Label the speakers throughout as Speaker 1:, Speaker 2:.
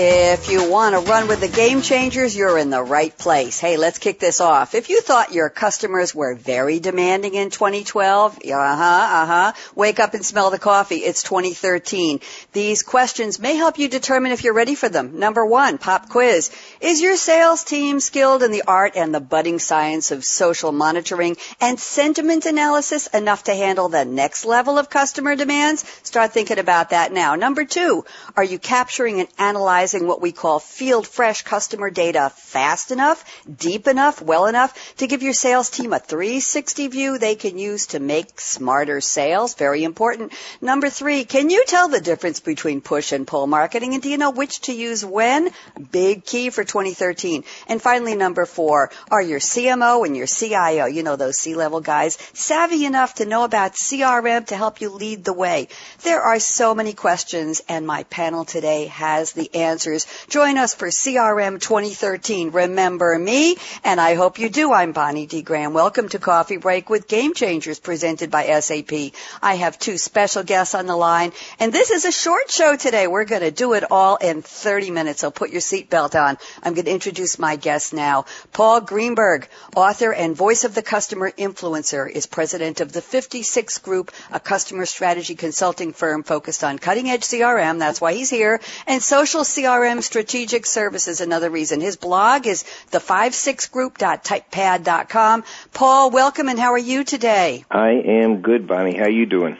Speaker 1: If you want to run with the game changers, you're in the right place. Hey, let's kick this off. If you thought your customers were very demanding in 2012, uh-huh, uh-huh, wake up and smell the coffee. It's 2013. These questions may help you determine if you're ready for them. Number one, pop quiz. Is your sales team skilled in the art and the budding science of social monitoring and sentiment analysis enough to handle the next level of customer demands? Start thinking about that now. Number two, are you capturing and analyzing analyzing what we call field fresh customer data fast enough, deep enough, well enough to give your sales team a 360 view they can use to make smarter sales. Very important. Number three, can you tell the difference between push and pull marketing and do you know which to use when? Big key for 2013. And finally, number four, are your CMO and your CIO, you know those C-level guys, savvy enough to know about CRM to help you lead the way? There are so many questions and my panel today has the answer Join us for CRM 2013. Remember me? And I hope you do. I'm Bonnie D. Graham. Welcome to Coffee Break with Game Changers presented by SAP. I have two special guests on the line and this is a short show today. We're going to do it all in 30 minutes. So put your seatbelt on. I'm going to introduce my guests now. Paul Greenberg, author and voice of the customer influencer, is president of the 56 Group, a customer strategy consulting firm focused on cutting edge CRM. That's why he's here and social CRM CRM Strategic Services, another reason. His blog is the56group.typepad.com. Paul, welcome and how are you today?
Speaker 2: I am good, Bonnie. How are you doing?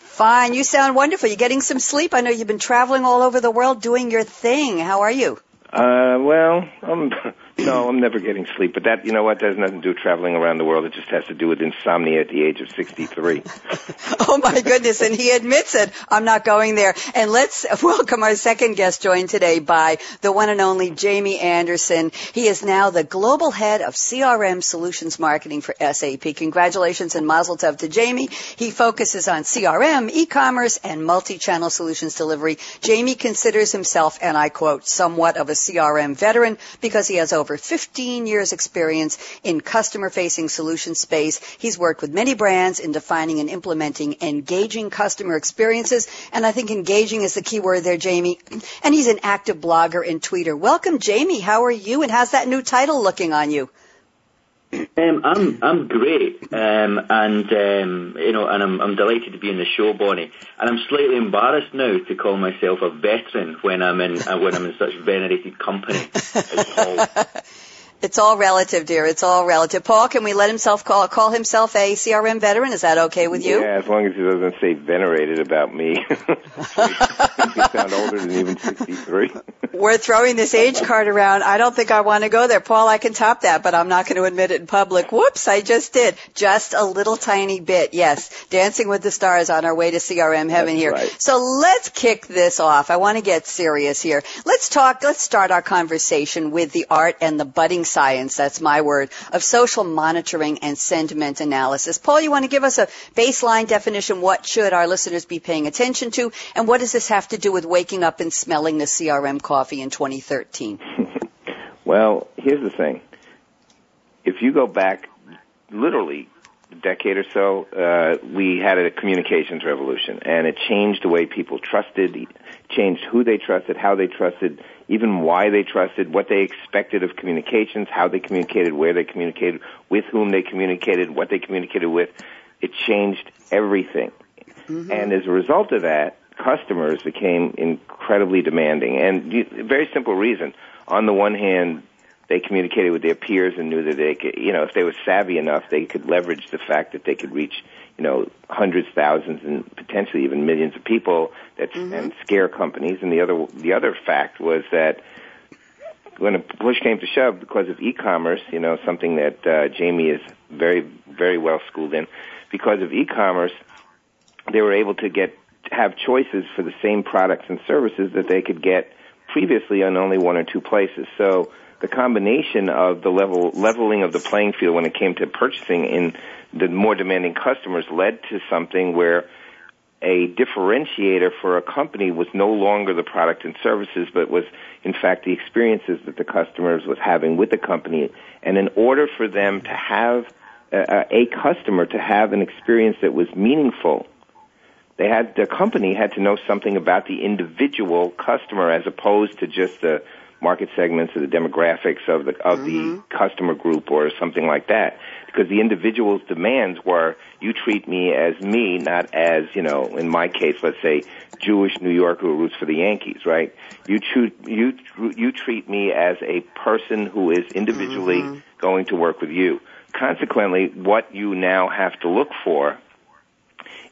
Speaker 1: Fine. You sound wonderful. You're getting some sleep. I know you've been traveling all over the world doing your thing. How are you?
Speaker 2: Uh, well, I'm no, I'm never getting sleep. But that, you know what, that has nothing to do with traveling around the world. It just has to do with insomnia at the age of 63.
Speaker 1: oh my goodness. And he admits it. I'm not going there. And let's welcome our second guest joined today by the one and only Jamie Anderson. He is now the global head of CRM solutions marketing for SAP. Congratulations and mazel tov to Jamie. He focuses on CRM, e-commerce, and multi-channel solutions delivery. Jamie considers himself, and I quote, somewhat of a CRM veteran because he has over over 15 years experience in customer facing solution space. He's worked with many brands in defining and implementing engaging customer experiences. And I think engaging is the key word there, Jamie. And he's an active blogger and tweeter. Welcome, Jamie. How are you? And how's that new title looking on you?
Speaker 3: Um, I'm I'm great, um, and um, you know, and I'm I'm delighted to be in the show, Bonnie. And I'm slightly embarrassed now to call myself a veteran when I'm in uh, when I'm in such venerated company.
Speaker 1: It's all relative, dear. It's all relative. Paul, can we let himself call call himself a CRM veteran? Is that okay with you?
Speaker 2: Yeah, as long as he doesn't say venerated about me. he sound older than even 63.
Speaker 1: We're throwing this age card around. I don't think I want to go there. Paul, I can top that, but I'm not going to admit it in public. Whoops, I just did. Just a little tiny bit. Yes. Dancing with the stars on our way to CRM heaven
Speaker 2: That's
Speaker 1: here.
Speaker 2: Right.
Speaker 1: So let's kick this off. I want to get serious here. Let's talk, let's start our conversation with the art and the budding science, that's my word, of social monitoring and sentiment analysis. Paul, you want to give us a baseline definition? What should our listeners be paying attention to? And what does this have to do with waking up and smelling the CRM coffee in 2013?
Speaker 2: well, here's the thing. If you go back literally decade or so, uh, we had a communications revolution, and it changed the way people trusted, changed who they trusted, how they trusted, even why they trusted, what they expected of communications, how they communicated, where they communicated, with whom they communicated, what they communicated with. It changed everything. Mm-hmm. And as a result of that, customers became incredibly demanding. And very simple reason. On the one hand, they communicated with their peers and knew that they could, you know, if they were savvy enough, they could leverage the fact that they could reach, you know, hundreds, thousands, and potentially even millions of people that mm-hmm. and scare companies. And the other the other fact was that when a push came to shove, because of e-commerce, you know, something that uh, Jamie is very very well schooled in, because of e-commerce, they were able to get have choices for the same products and services that they could get previously on only one or two places. So the combination of the level leveling of the playing field when it came to purchasing in the more demanding customers led to something where a differentiator for a company was no longer the product and services, but was in fact the experiences that the customers was having with the company. And in order for them to have a, a customer to have an experience that was meaningful, they had the company had to know something about the individual customer as opposed to just the market segments or the demographics of the of mm-hmm. the customer group or something like that because the individual's demands were you treat me as me not as you know in my case let's say Jewish New Yorker who roots for the Yankees right you treat you you treat me as a person who is individually mm-hmm. going to work with you consequently what you now have to look for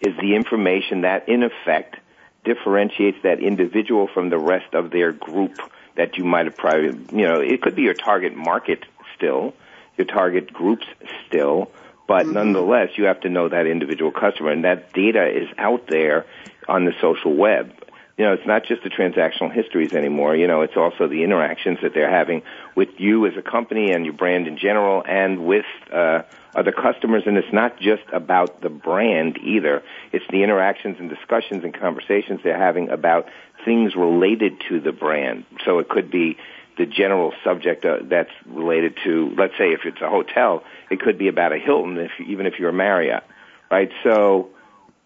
Speaker 2: is the information that, in effect, differentiates that individual from the rest of their group that you might have probably, you know, it could be your target market still, your target groups still, but mm-hmm. nonetheless, you have to know that individual customer, and that data is out there on the social web. You know, it's not just the transactional histories anymore. You know, it's also the interactions that they're having with you as a company and your brand in general, and with uh, the customers, and it's not just about the brand either. It's the interactions and discussions and conversations they're having about things related to the brand. So it could be the general subject uh, that's related to, let's say, if it's a hotel, it could be about a Hilton, if, even if you're a Marriott, right? So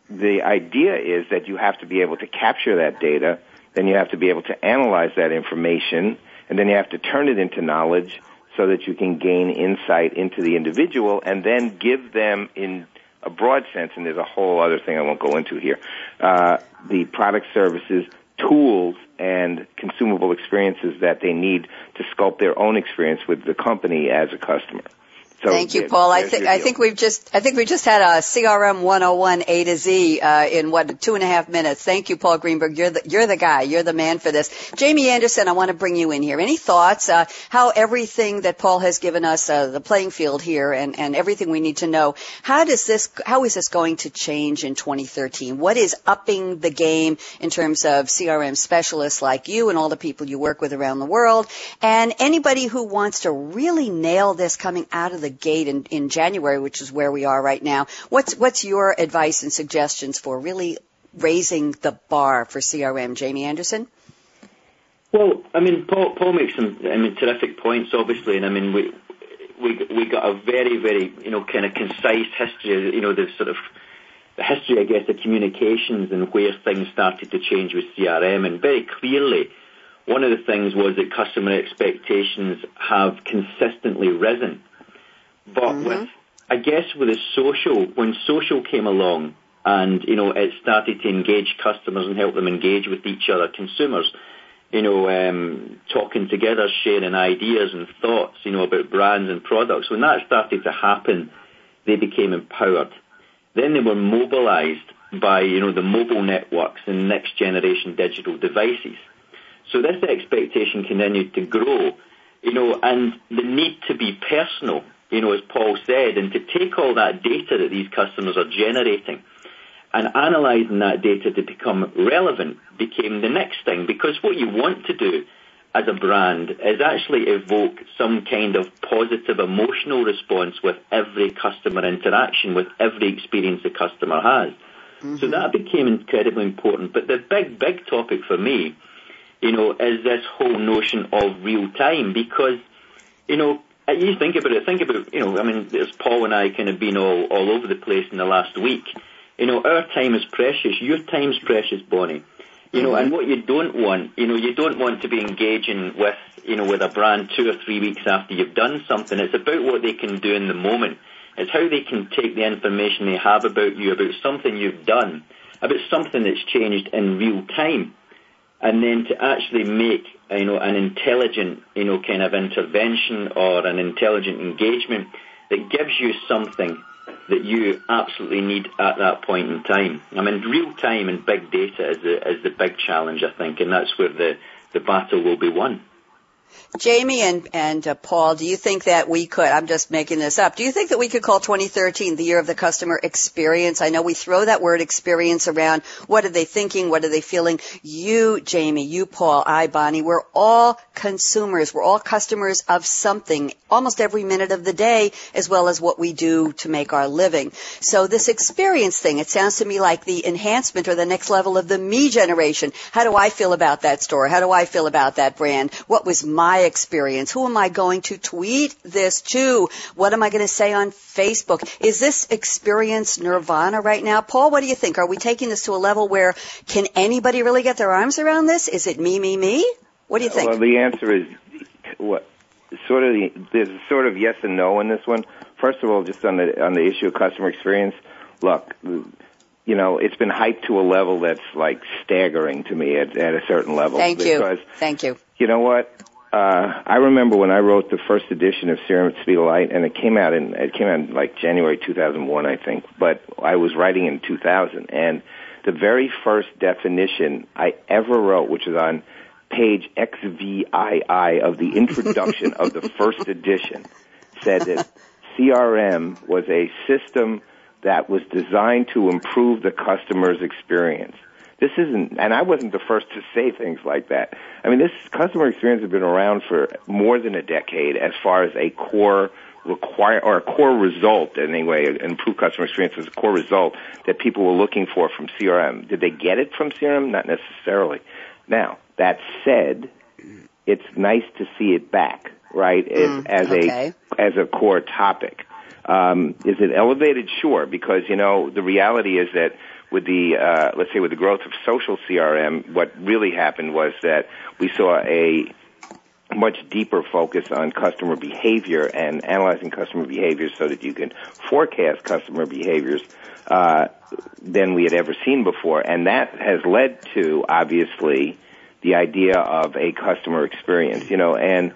Speaker 2: the idea is that you have to be able to capture that data, then you have to be able to analyze that information, and then you have to turn it into knowledge so that you can gain insight into the individual and then give them in a broad sense, and there's a whole other thing I won't go into here, uh, the product services, tools, and consumable experiences that they need to sculpt their own experience with the company as a customer.
Speaker 1: So Thank you, Paul. I think I think we've just I think we just had a CRM 101 A to Z uh, in what two and a half minutes. Thank you, Paul Greenberg. You're the you're the guy. You're the man for this. Jamie Anderson, I want to bring you in here. Any thoughts? Uh, how everything that Paul has given us, uh, the playing field here, and and everything we need to know. How does this? How is this going to change in 2013? What is upping the game in terms of CRM specialists like you and all the people you work with around the world, and anybody who wants to really nail this coming out of the the gate in, in January, which is where we are right now. What's what's your advice and suggestions for really raising the bar for CRM, Jamie Anderson?
Speaker 3: Well, I mean, Paul, Paul makes some, I mean, terrific points, obviously, and I mean, we we we got a very, very, you know, kind of concise history, you know, the sort of the history, I guess, of communications and where things started to change with CRM, and very clearly, one of the things was that customer expectations have consistently risen. But mm-hmm. with, I guess with the social, when social came along and, you know, it started to engage customers and help them engage with each other, consumers, you know, um, talking together, sharing ideas and thoughts, you know, about brands and products. When that started to happen, they became empowered. Then they were mobilized by, you know, the mobile networks and next generation digital devices. So this expectation continued to grow, you know, and the need to be personal you know, as Paul said, and to take all that data that these customers are generating and analysing that data to become relevant became the next thing. Because what you want to do as a brand is actually evoke some kind of positive emotional response with every customer interaction, with every experience the customer has. Mm-hmm. So that became incredibly important. But the big, big topic for me, you know, is this whole notion of real time because, you know, you think about it. Think about you know. I mean, there's Paul and I kind of been all all over the place in the last week. You know, our time is precious. Your time's precious, Bonnie. You know, mm-hmm. and what you don't want, you know, you don't want to be engaging with, you know, with a brand two or three weeks after you've done something. It's about what they can do in the moment. It's how they can take the information they have about you, about something you've done, about something that's changed in real time. And then to actually make, Uh, you know, an intelligent, you know, kind of intervention or an intelligent engagement that gives you something that you absolutely need at that point in time. I mean, real time and big data is the, is the big challenge, I think, and that's where the, the battle will be won.
Speaker 1: Jamie and and uh, Paul, do you think that we could? I'm just making this up. Do you think that we could call 2013 the year of the customer experience? I know we throw that word experience around. What are they thinking? What are they feeling? You, Jamie, you, Paul, I, Bonnie, we're all consumers. We're all customers of something almost every minute of the day, as well as what we do to make our living. So this experience thing, it sounds to me like the enhancement or the next level of the me generation. How do I feel about that store? How do I feel about that brand? What was my experience? Who am I going to tweet this to? What am I going to say on Facebook? Is this experience nirvana right now? Paul, what do you think? Are we taking this to a level where can anybody really get their arms around this? Is it me, me, me? What do you think?
Speaker 2: Well, the answer is what sort of the, there's sort of yes and no in this one. First of all, just on the on the issue of customer experience, look, you know, it's been hyped to a level that's like staggering to me at, at a certain level.
Speaker 1: Thank you. Thank you.
Speaker 2: You know what? Uh, I remember when I wrote the first edition of CRM at Speed of Light, and it came out in it came out in like January 2001, I think. But I was writing in 2000, and the very first definition I ever wrote, which is on page XVII of the introduction of the first edition, said that CRM was a system that was designed to improve the customer's experience. This isn't, and I wasn't the first to say things like that. I mean, this customer experience has been around for more than a decade as far as a core require or a core result anyway, an improved customer experience is a core result that people were looking for from CRM. Did they get it from CRM? Not necessarily. Now, that said, it's nice to see it back, right?
Speaker 1: Mm,
Speaker 2: as
Speaker 1: okay.
Speaker 2: a as a core topic. Um, is it elevated? Sure, because you know the reality is that with the uh, let's say with the growth of social CRM, what really happened was that we saw a much deeper focus on customer behavior and analyzing customer behaviors so that you can forecast customer behaviors uh, than we had ever seen before, and that has led to obviously the idea of a customer experience. You know, and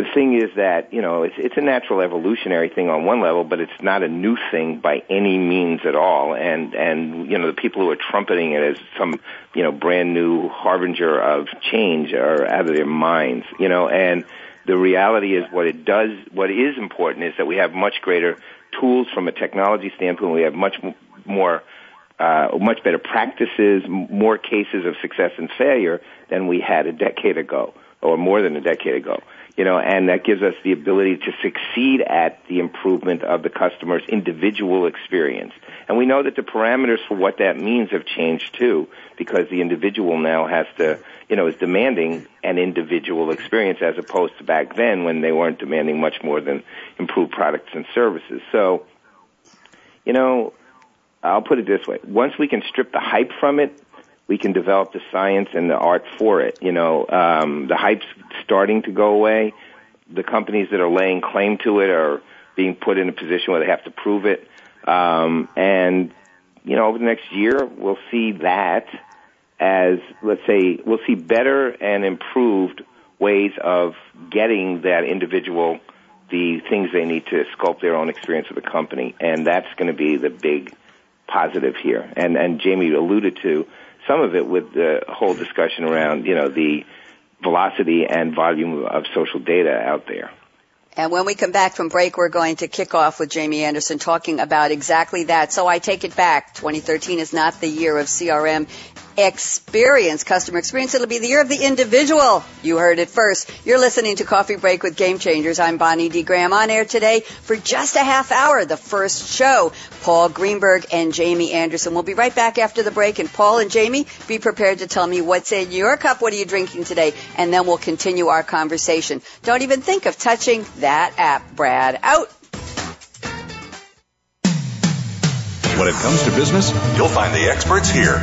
Speaker 2: the thing is that you know it's it's a natural evolutionary thing on one level, but it's not a new thing by any means at all. And and you know the people who are trumpeting it as some you know brand new harbinger of change are out of their minds. You know, and the reality is what it does. What is important is that we have much greater tools from a technology standpoint. We have much more. Uh, much better practices, more cases of success and failure than we had a decade ago, or more than a decade ago you know, and that gives us the ability to succeed at the improvement of the customer's individual experience. And we know that the parameters for what that means have changed too, because the individual now has to, you know, is demanding an individual experience as opposed to back then when they weren't demanding much more than improved products and services. So, you know, I'll put it this way. Once we can strip the hype from it, we can develop the science and the art for it. You know, um, the hype's starting to go away. The companies that are laying claim to it are being put in a position where they have to prove it. Um, and you know, over the next year, we'll see that as let's say we'll see better and improved ways of getting that individual the things they need to sculpt their own experience of the company, and that's going to be the big positive here. And and Jamie alluded to some of it with the whole discussion around, you know, the velocity and volume of social data out there.
Speaker 1: And when we come back from break, we're going to kick off with Jamie Anderson talking about exactly that. So I take it back. 2013 is not the year of CRM experience, customer experience. It'll be the year of the individual. You heard it first. You're listening to Coffee Break with Game Changers. I'm Bonnie D. Graham on air today for just a half hour, the first show. Paul Greenberg and Jamie Anderson. We'll be right back after the break. And Paul and Jamie, be prepared to tell me what's in your cup. What are you drinking today? And then we'll continue our conversation. Don't even think of touching that app. Brad out.
Speaker 4: When it comes to business, you'll find the experts here.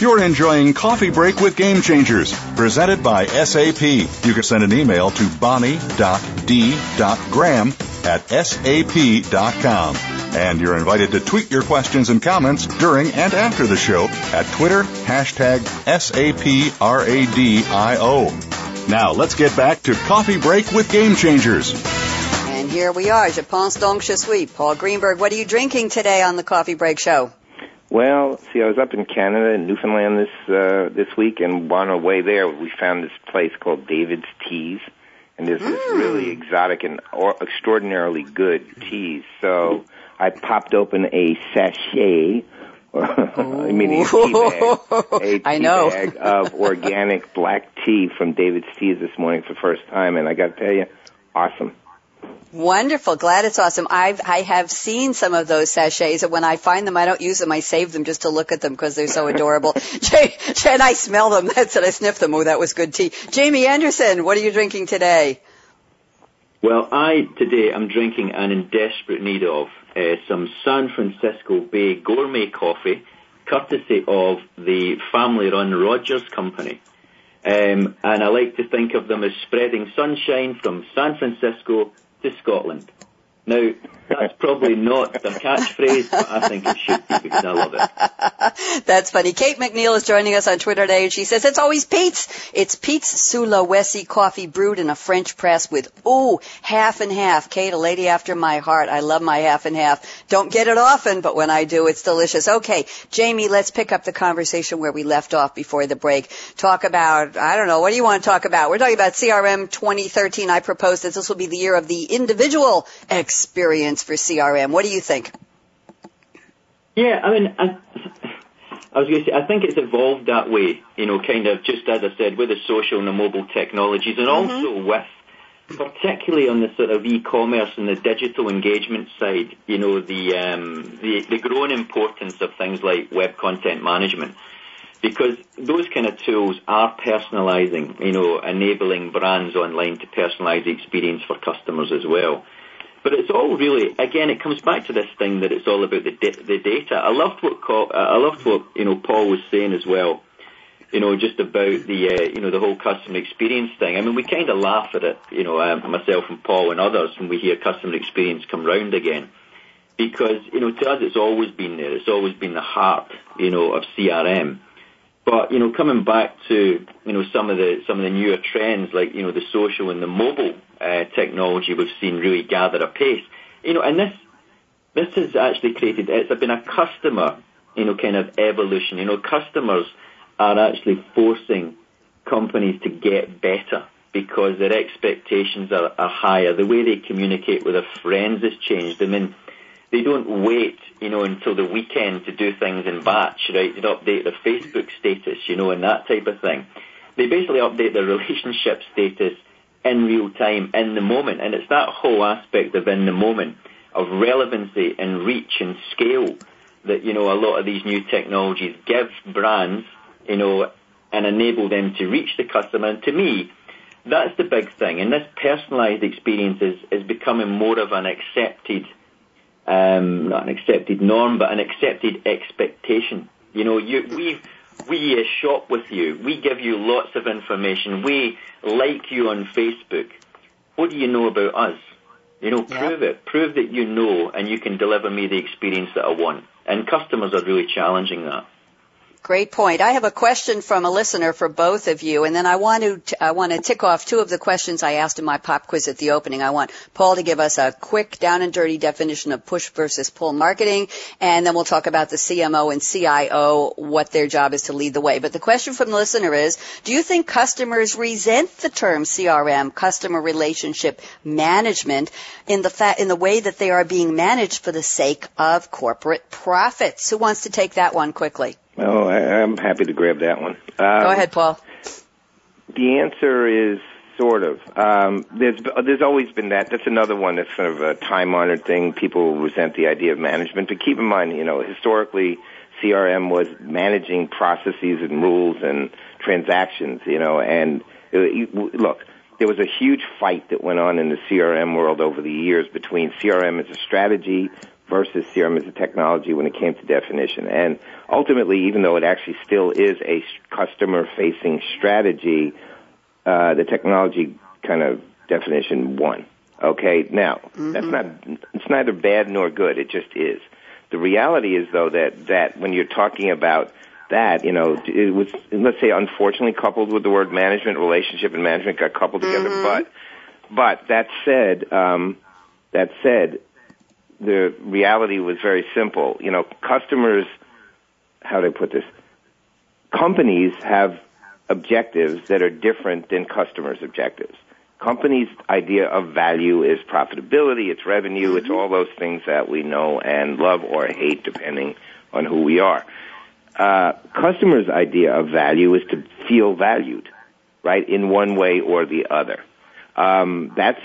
Speaker 4: You're enjoying Coffee Break with Game Changers, presented by SAP. You can send an email to bonnie.d.graham at sap.com. And you're invited to tweet your questions and comments during and after the show at Twitter, hashtag SAPRADIO. Now let's get back to Coffee Break with Game Changers.
Speaker 1: And here we are, Je pense donc je suis. Paul Greenberg, what are you drinking today on the Coffee Break Show?
Speaker 2: Well, see, I was up in Canada, in Newfoundland this uh, this week, and on our way there, we found this place called David's Teas, and there's this
Speaker 1: Mm.
Speaker 2: really exotic and or extraordinarily good teas. So I popped open a sachet. I mean, a tea bag, a tea
Speaker 1: I know.
Speaker 2: bag of organic black tea from David's Teas this morning for the first time, and I got to tell you, awesome.
Speaker 1: Wonderful. Glad it's awesome. I've, I have seen some of those sachets and when I find them, I don't use them. I save them just to look at them because they're so adorable. Jay, Jay and I smell them. That's it. I sniff them. Oh, that was good tea. Jamie Anderson, what are you drinking today?
Speaker 3: Well, I today I'm drinking and in desperate need of uh, some San Francisco Bay gourmet coffee, courtesy of the family-run Rogers Company. Um, and I like to think of them as spreading sunshine from San Francisco to Scotland. Now, that's probably not their catchphrase, but I think it should be because I love it.
Speaker 1: That's funny. Kate McNeil is joining us on Twitter today and she says, it's always Pete's. It's Pete's Sulawesi coffee brewed in a French press with, ooh, half and half. Kate, a lady after my heart. I love my half and half. Don't get it often, but when I do, it's delicious. Okay, Jamie, let's pick up the conversation where we left off before the break. Talk about, I don't know, what do you want to talk about? We're talking about CRM 2013. I propose that this will be the year of the individual experience for CRM. What do you think?
Speaker 3: Yeah, I mean, I, I was going to say, I think it's evolved that way, you know, kind of just as I said, with the social and the mobile technologies, and also with, particularly on the sort of e-commerce and the digital engagement side, you know, the um, the, the growing importance of things like web content management. Because those kind of tools are personalizing, you know, enabling brands online to personalize the experience for customers as well. But it's all really, again, it comes back to this thing that it's all about the, da- the data. I loved what Co- I loved what you know Paul was saying as well. You know, just about the uh, you know the whole customer experience thing. I mean, we kind of laugh at it, you know, um, myself and Paul and others when we hear customer experience come round again, because you know to us it's always been there. It's always been the heart, you know, of CRM. But you know, coming back to you know some of the some of the newer trends like you know the social and the mobile uh, technology we've seen really gather a pace. You know, and this this has actually created it's been a customer you know kind of evolution. You know, customers are actually forcing companies to get better because their expectations are, are higher. The way they communicate with their friends has changed. I mean, they don't wait, you know, until the weekend to do things in batch, right? To update their Facebook status, you know, and that type of thing. They basically update their relationship status in real time, in the moment, and it's that whole aspect of in the moment of relevancy and reach and scale that you know a lot of these new technologies give brands, you know, and enable them to reach the customer. And to me, that's the big thing. And this personalized experience is, is becoming more of an accepted um, not an accepted norm, but an accepted expectation. You know, you, we we uh, shop with you. We give you lots of information. We like you on Facebook. What do you know about us? You know, prove it. Prove that you know, and you can deliver me the experience that I want. And customers are really challenging that.
Speaker 1: Great point. I have a question from a listener for both of you, and then I want to I want to tick off two of the questions I asked in my pop quiz at the opening. I want Paul to give us a quick down and dirty definition of push versus pull marketing, and then we'll talk about the CMO and CIO, what their job is to lead the way. But the question from the listener is, do you think customers resent the term CRM, customer relationship management, in the fa- in the way that they are being managed for the sake of corporate profits? Who wants to take that one quickly?
Speaker 2: Oh, I, I'm happy to grab that one. Um,
Speaker 1: Go ahead, Paul.
Speaker 2: The answer is sort of. Um, there's there's always been that. That's another one that's sort of a time honored thing. People resent the idea of management, but keep in mind, you know, historically, CRM was managing processes and rules and transactions. You know, and uh, you, look, there was a huge fight that went on in the CRM world over the years between CRM as a strategy versus CRM as a technology when it came to definition. And ultimately, even though it actually still is a customer facing strategy, uh, the technology kind of definition won. Okay, now mm-hmm. that's not it's neither bad nor good. It just is. The reality is though that that when you're talking about that, you know, it was let's say unfortunately coupled with the word management, relationship and management got coupled together. Mm-hmm. But but that said, um, that said, the reality was very simple. You know, customers, how do I put this? Companies have objectives that are different than customers' objectives. Companies' idea of value is profitability, it's revenue, it's all those things that we know and love or hate depending on who we are. Uh, customers' idea of value is to feel valued, right, in one way or the other. Um, that's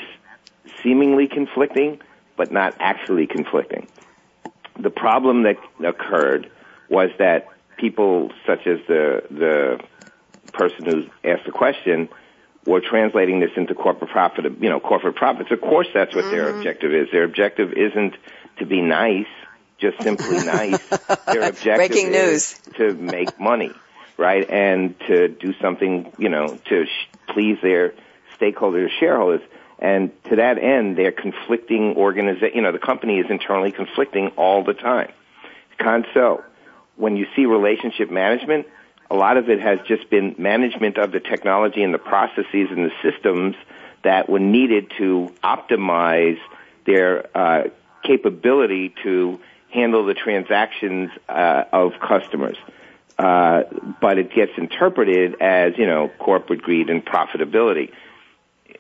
Speaker 2: seemingly conflicting, but not actually conflicting. The problem that occurred was that people such as the the person who asked the question were translating this into corporate profit, you know, corporate profits. Of course, that's what mm-hmm. their objective is. Their objective isn't to be nice, just simply nice. Their objective
Speaker 1: Breaking
Speaker 2: is to make money, right? And to do something, you know, to sh- please their stakeholders, shareholders. And to that end, they're conflicting organization. you know, the company is internally conflicting all the time. Conso, when you see relationship management, a lot of it has just been management of the technology and the processes and the systems that were needed to optimize their uh, capability to handle the transactions uh, of customers. Uh, but it gets interpreted as, you know, corporate greed and profitability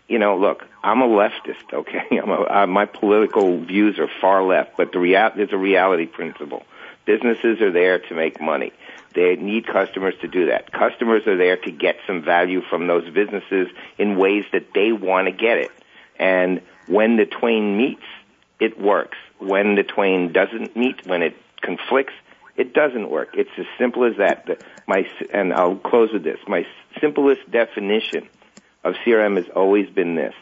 Speaker 2: you know, look, I'm a leftist, okay? I'm a, uh, my political views are far left, but the real, there's a reality principle. Businesses are there to make money. They need customers to do that. Customers are there to get some value from those businesses in ways that they want to get it. And when the twain meets, it works. When the twain doesn't meet, when it conflicts, it doesn't work. It's as simple as that. My, and I'll close with this. My simplest definition of CRM has always been this.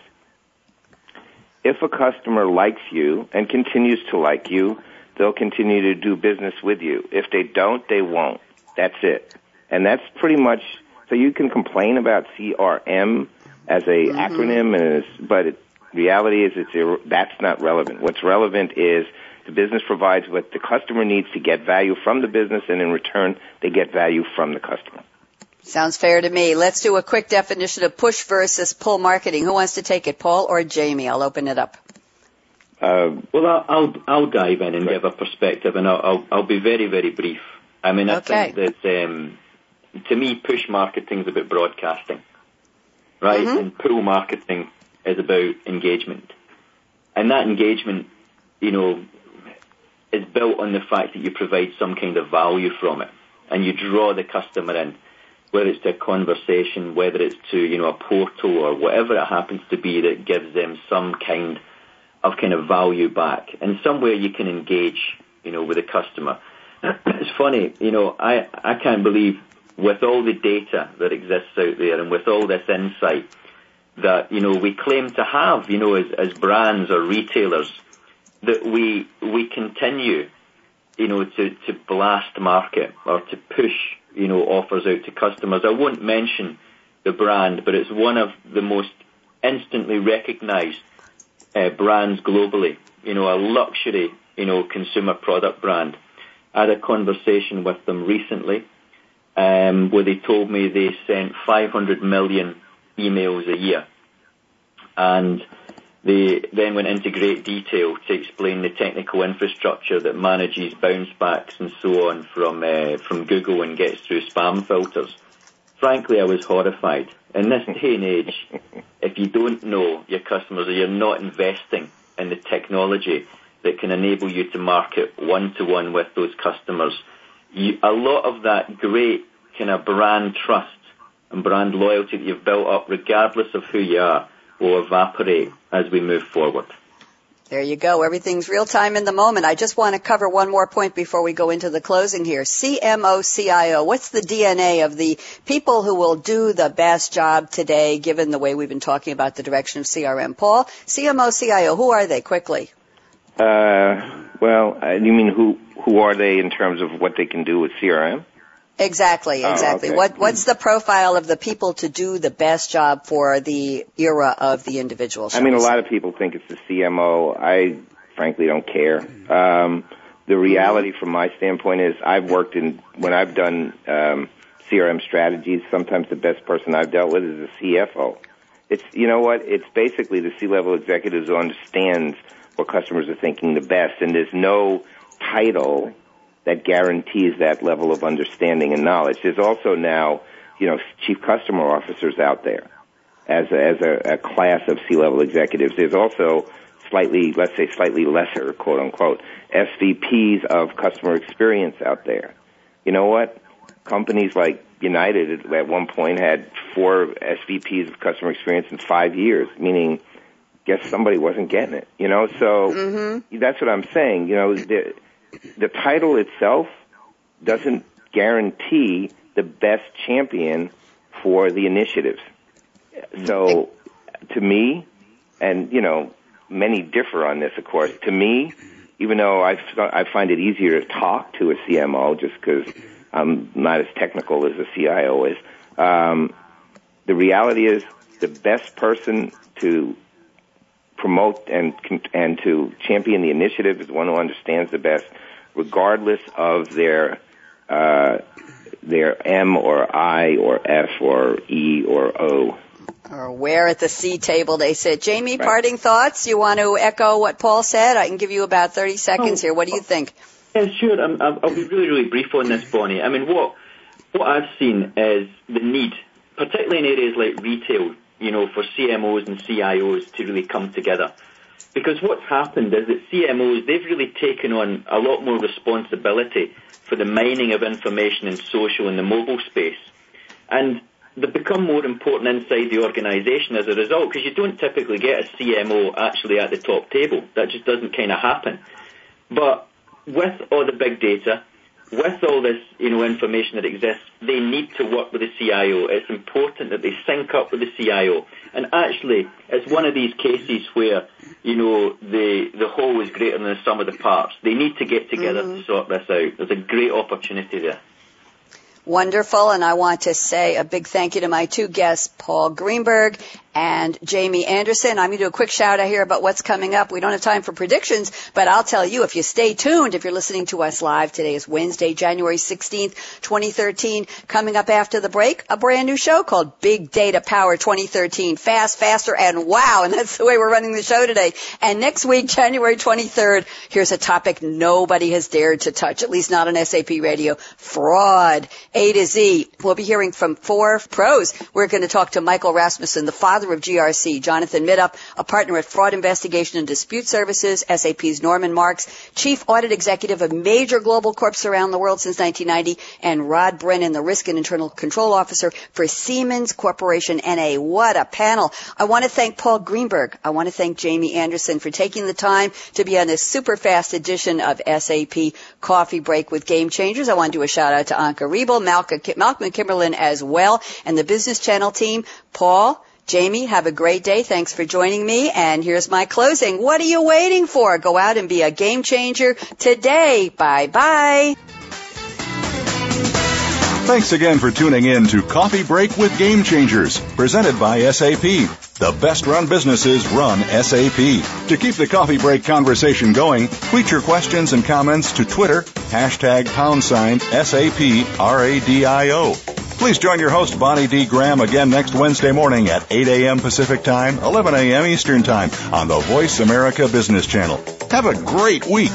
Speaker 2: If a customer likes you and continues to like you, they'll continue to do business with you. If they don't, they won't. That's it. And that's pretty much, so you can complain about CRM as a mm-hmm. acronym, and it's, but it, reality is it's, that's not relevant. What's relevant is the business provides what the customer needs to get value from the business, and in return, they get value from the customer.
Speaker 1: Sounds fair to me. Let's do a quick definition of push versus pull marketing. Who wants to take it, Paul or Jamie? I'll open it up.
Speaker 3: Uh, well, I'll, I'll, dive in and give a perspective, and I'll, I'll, I'll be very very brief. I mean, I okay. think that um, to me, push marketing is about broadcasting, right? Mm-hmm. And pull marketing is about engagement, and that engagement, you know, is built on the fact that you provide some kind of value from it, and you draw the customer in whether it's to a conversation, whether it's to, you know, a portal or whatever it happens to be that gives them some kind of kind of value back. And somewhere you can engage, you know, with a customer. it's funny, you know, I, I can't believe with all the data that exists out there and with all this insight that, you know, we claim to have, you know, as, as brands or retailers, that we, we continue, you know, to, to blast market or to push you know, offers out to customers. I won't mention the brand, but it's one of the most instantly recognized uh, brands globally. You know, a luxury, you know, consumer product brand. I had a conversation with them recently, um, where they told me they sent 500 million emails a year. And they then went into great detail to explain the technical infrastructure that manages bounce backs and so on from, uh, from Google and gets through spam filters. Frankly, I was horrified. In this day and age, if you don't know your customers or you're not investing in the technology that can enable you to market one to one with those customers, you, a lot of that great kind of brand trust and brand loyalty that you've built up, regardless of who you are, will evaporate as we move forward.
Speaker 1: There you go. Everything's real time in the moment. I just want to cover one more point before we go into the closing here. CMO CIO. What's the DNA of the people who will do the best job today, given the way we've been talking about the direction of CRM? Paul, CMO CIO, who are they quickly?
Speaker 2: Uh, well, uh, you mean who, who are they in terms of what they can do with CRM?
Speaker 1: Exactly,
Speaker 2: Oh,
Speaker 1: exactly.
Speaker 2: okay.
Speaker 1: What what's the profile of the people to do the best job for the era of the individual?
Speaker 2: I mean, a lot of people think it's the CMO. I frankly don't care. Um, the reality from my standpoint is I've worked in, when I've done um, CRM strategies, sometimes the best person I've dealt with is the CFO. It's, you know what, it's basically the C-level executives who understands what customers are thinking the best, and there's no title that guarantees that level of understanding and knowledge. There's also now, you know, chief customer officers out there as a, as a, a class of C-level executives. There's also slightly, let's say slightly lesser, quote unquote, SVPs of customer experience out there. You know what? Companies like United at one point had four SVPs of customer experience in five years, meaning guess somebody wasn't getting it, you know? So mm-hmm. that's what I'm saying. You know, the, title itself doesn't guarantee the best champion for the initiatives. So to me, and you know, many differ on this, of course. To me, even though I, I find it easier to talk to a CMO just because I'm not as technical as a CIO is, um, the reality is the best person to promote and and to champion the initiative is one who understands the best, regardless of their uh, their M or I or F or E or O.
Speaker 1: Or where at the C table they sit. Jamie,
Speaker 2: Right.
Speaker 1: parting thoughts? You want to echo what Paul said? I can give you about 30 seconds
Speaker 3: Oh.
Speaker 1: here. What do you think?
Speaker 3: Yeah, sure. I'm, I'll I'll be really, really brief on this, Bonnie. I mean, what what I've seen is the need, particularly in areas like retail, you know, for CMOs and CIOs to really come together. Because what's happened is that CMOs, they've really taken on a lot more responsibility for the mining of information in social and the mobile space. And they've become more important inside the organization as a result, because you don't typically get a CMO actually at the top table. That just doesn't kind of happen. But with all the big data, with all this, you know, information that exists, they need to work with the CIO. It's important that they sync up with the CIO. And actually, it's one of these cases where, you know, the the whole is greater than the sum of the parts. They need to get together to mm-hmm. sort this out. There's a great opportunity there.
Speaker 1: Wonderful, and I want to say a big thank you to my two guests, Paul Greenberg and Jamie Anderson. I'm going to do a quick shout out here about what's coming up. We don't have time for predictions, but I'll tell you if you stay tuned, if you're listening to us live, today is Wednesday, January 16th, 2013. Coming up after the break, a brand new show called Big Data Power 2013. Fast, faster, and wow. And that's the way we're running the show today. And next week, January 23rd, here's a topic nobody has dared to touch, at least not on SAP Radio. Fraud. A to Z. We'll be hearing from four pros. We're going to talk to Michael Rasmussen, the father of GRC, Jonathan Middup, a partner at Fraud Investigation and Dispute Services, SAP's Norman Marks, Chief Audit Executive of major global corps around the world since 1990, and Rod Brennan, the Risk and Internal Control Officer for Siemens Corporation NA. What a panel. I want to thank Paul Greenberg. I want to thank Jamie Anderson for taking the time to be on this super fast edition of SAP Coffee Break with Game Changers. I want to do a shout out to Anka Malcolm, Malcolm Kimberlin as well, and the Business Channel team. Paul, Jamie, have a great day. Thanks for joining me. And here's my closing. What are you waiting for? Go out and be a game changer today. Bye bye.
Speaker 4: Thanks again for tuning in to Coffee Break with Game Changers, presented by SAP. The best run businesses run SAP. To keep the coffee break conversation going, tweet your questions and comments to Twitter, hashtag pound sign SAP RADIO. Please join your host, Bonnie D. Graham, again next Wednesday morning at 8 a.m. Pacific Time, 11 a.m. Eastern Time on the Voice America Business Channel. Have a great week.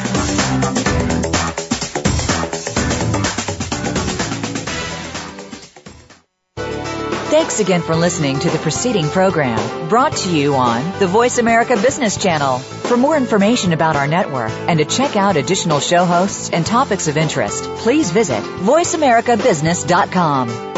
Speaker 5: Thanks again for listening to the preceding program brought to you on the Voice America Business Channel. For more information about our network and to check out additional show hosts and topics of interest, please visit voiceamericabusiness.com.